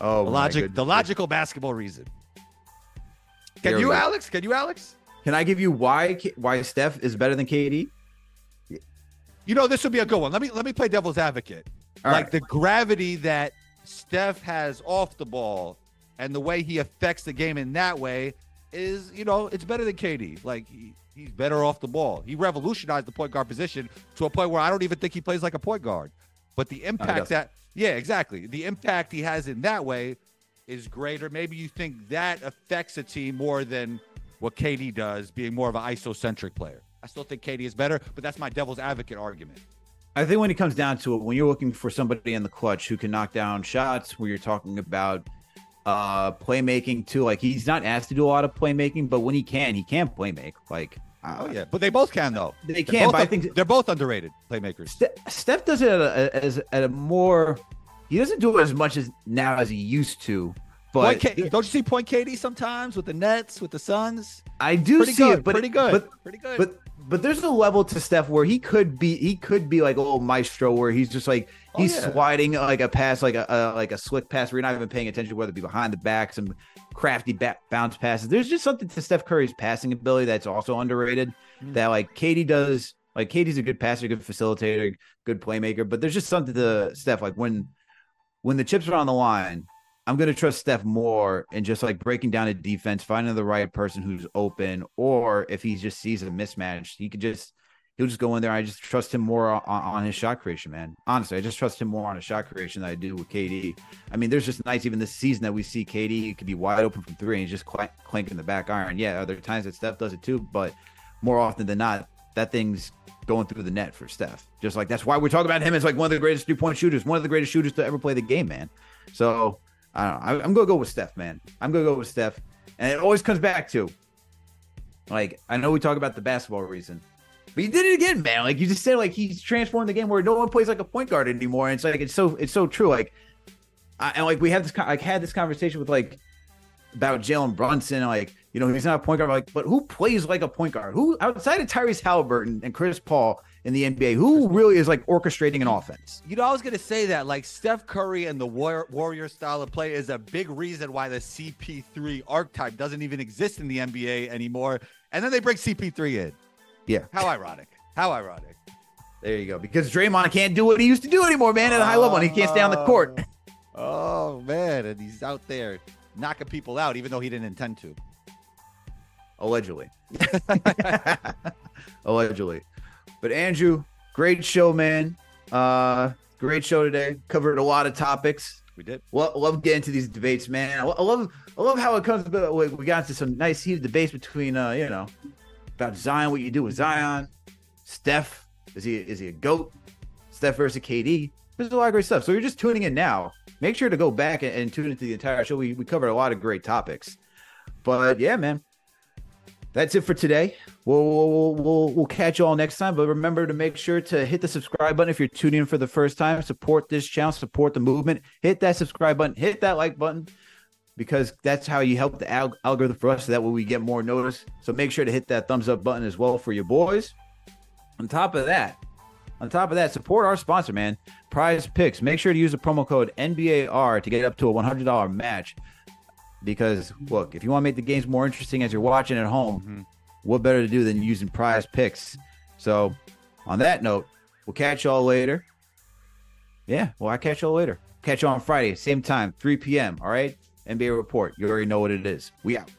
Oh, the logic, the logical basketball reason. Can you, Alex? Can you, Alex? Can I give you why why Steph is better than KD? You know, this would be a good one. Let me let me play devil's advocate. All like right. the gravity that Steph has off the ball and the way he affects the game in that way is, you know, it's better than KD. Like he, he's better off the ball. He revolutionized the point guard position to a point where I don't even think he plays like a point guard. But the impact that yeah, exactly. The impact he has in that way is greater. Maybe you think that affects a team more than what KD does, being more of an isocentric player. I still think KD is better, but that's my devil's advocate argument. I think when it comes down to it, when you're looking for somebody in the clutch who can knock down shots, where you're talking about uh playmaking too, like he's not asked to do a lot of playmaking, but when he can, he can playmake. Like uh, oh yeah, but they both can though. They can, but I think they're both underrated playmakers. Steph does it at a, as at a more. He doesn't do it as much as now as he used to. But K- don't you see point KD sometimes with the Nets, with the Suns? I do pretty see good, it, but pretty good, but, pretty good. But but there's a level to Steph where he could be he could be like a little maestro where he's just like oh, he's oh, yeah. sliding like a pass like a, a, like a slick pass where you're not even paying attention whether it be behind the back some crafty back bounce passes. There's just something to Steph Curry's passing ability that's also underrated mm-hmm. that like KD does. Like KD's a good passer, good facilitator, good playmaker, but there's just something to Steph like when when the chips are on the line, I'm going to trust Steph more and just like breaking down a defense, finding the right person who's open, or if he just sees a mismatch, he could just he'll just go in there. I just trust him more on, on, his shot creation, man. Honestly, I just trust him more on his shot creation than I do with KD. I mean, there's just nights even this season that we see KD he could be wide open from three and he's just cl- clanking the back iron. Yeah, are there times that Steph does it too, but more often than not, that thing's going through the net for Steph. Just like that's why we're talking about him as like one of the greatest three point shooters, one of the greatest shooters to ever play the game, man. So I don't know. I, am gonna go with Steph, man. I'm gonna go with Steph, and it always comes back to like I know we talk about the basketball reason, but you did it again, man. Like you just said, like he's transformed the game where no one plays like a point guard anymore. And it's like it's so it's so true. Like, I, and like we had this like had this conversation with like about Jalen Brunson, like you know he's not a point guard. Like, but who plays like a point guard? Who outside of Tyrese Halliburton and Chris Paul in the NBA. Who really is like orchestrating an offense? You know, I was going to say that like Steph Curry and the warrior, warrior style of play is a big reason why the CP3 archetype doesn't even exist in the NBA anymore. And then they bring CP3 in. Yeah. How ironic. How ironic. There you go. Because Draymond can't do what he used to do anymore, man, at a high level, and he can't stay on the oh. court. Oh man, and he's out there knocking people out, even though he didn't intend to. Allegedly. Allegedly. But Andrew, great show, man. Uh, great show today. Covered a lot of topics. We did. Love, love getting to these debates, man. I, I love, I love how it comes. About, we got into some nice heated debates between, uh, you know, about Zion, what you do with Zion, Steph. Is he is he a goat? Steph versus KD. There's a lot of great stuff. So you're just tuning in now. Make sure to go back and, and tune into the entire show. We we covered a lot of great topics. But yeah, man, that's it for today. We'll, we'll, we'll, we'll catch you all next time. But remember to make sure to hit the subscribe button if you're tuning in for the first time. Support this channel, support the movement. Hit that subscribe button, hit that like button, because that's how you help the al- algorithm for us. So that way we get more notice. So make sure to hit that thumbs up button as well for your boys. On top of that, on top of that, support our sponsor, man. Prize Picks. Make sure to use the promo code NBAR to get up to a $100 match. Because look, if you want to make the games more interesting as you're watching at home, mm-hmm. what better to do than using Prize Picks? So, on that note, we'll catch y'all later. Yeah, well, I catch y'all later. Catch you on Friday, same time, 3 p.m. All right, NBA report. You already know what it is. We out.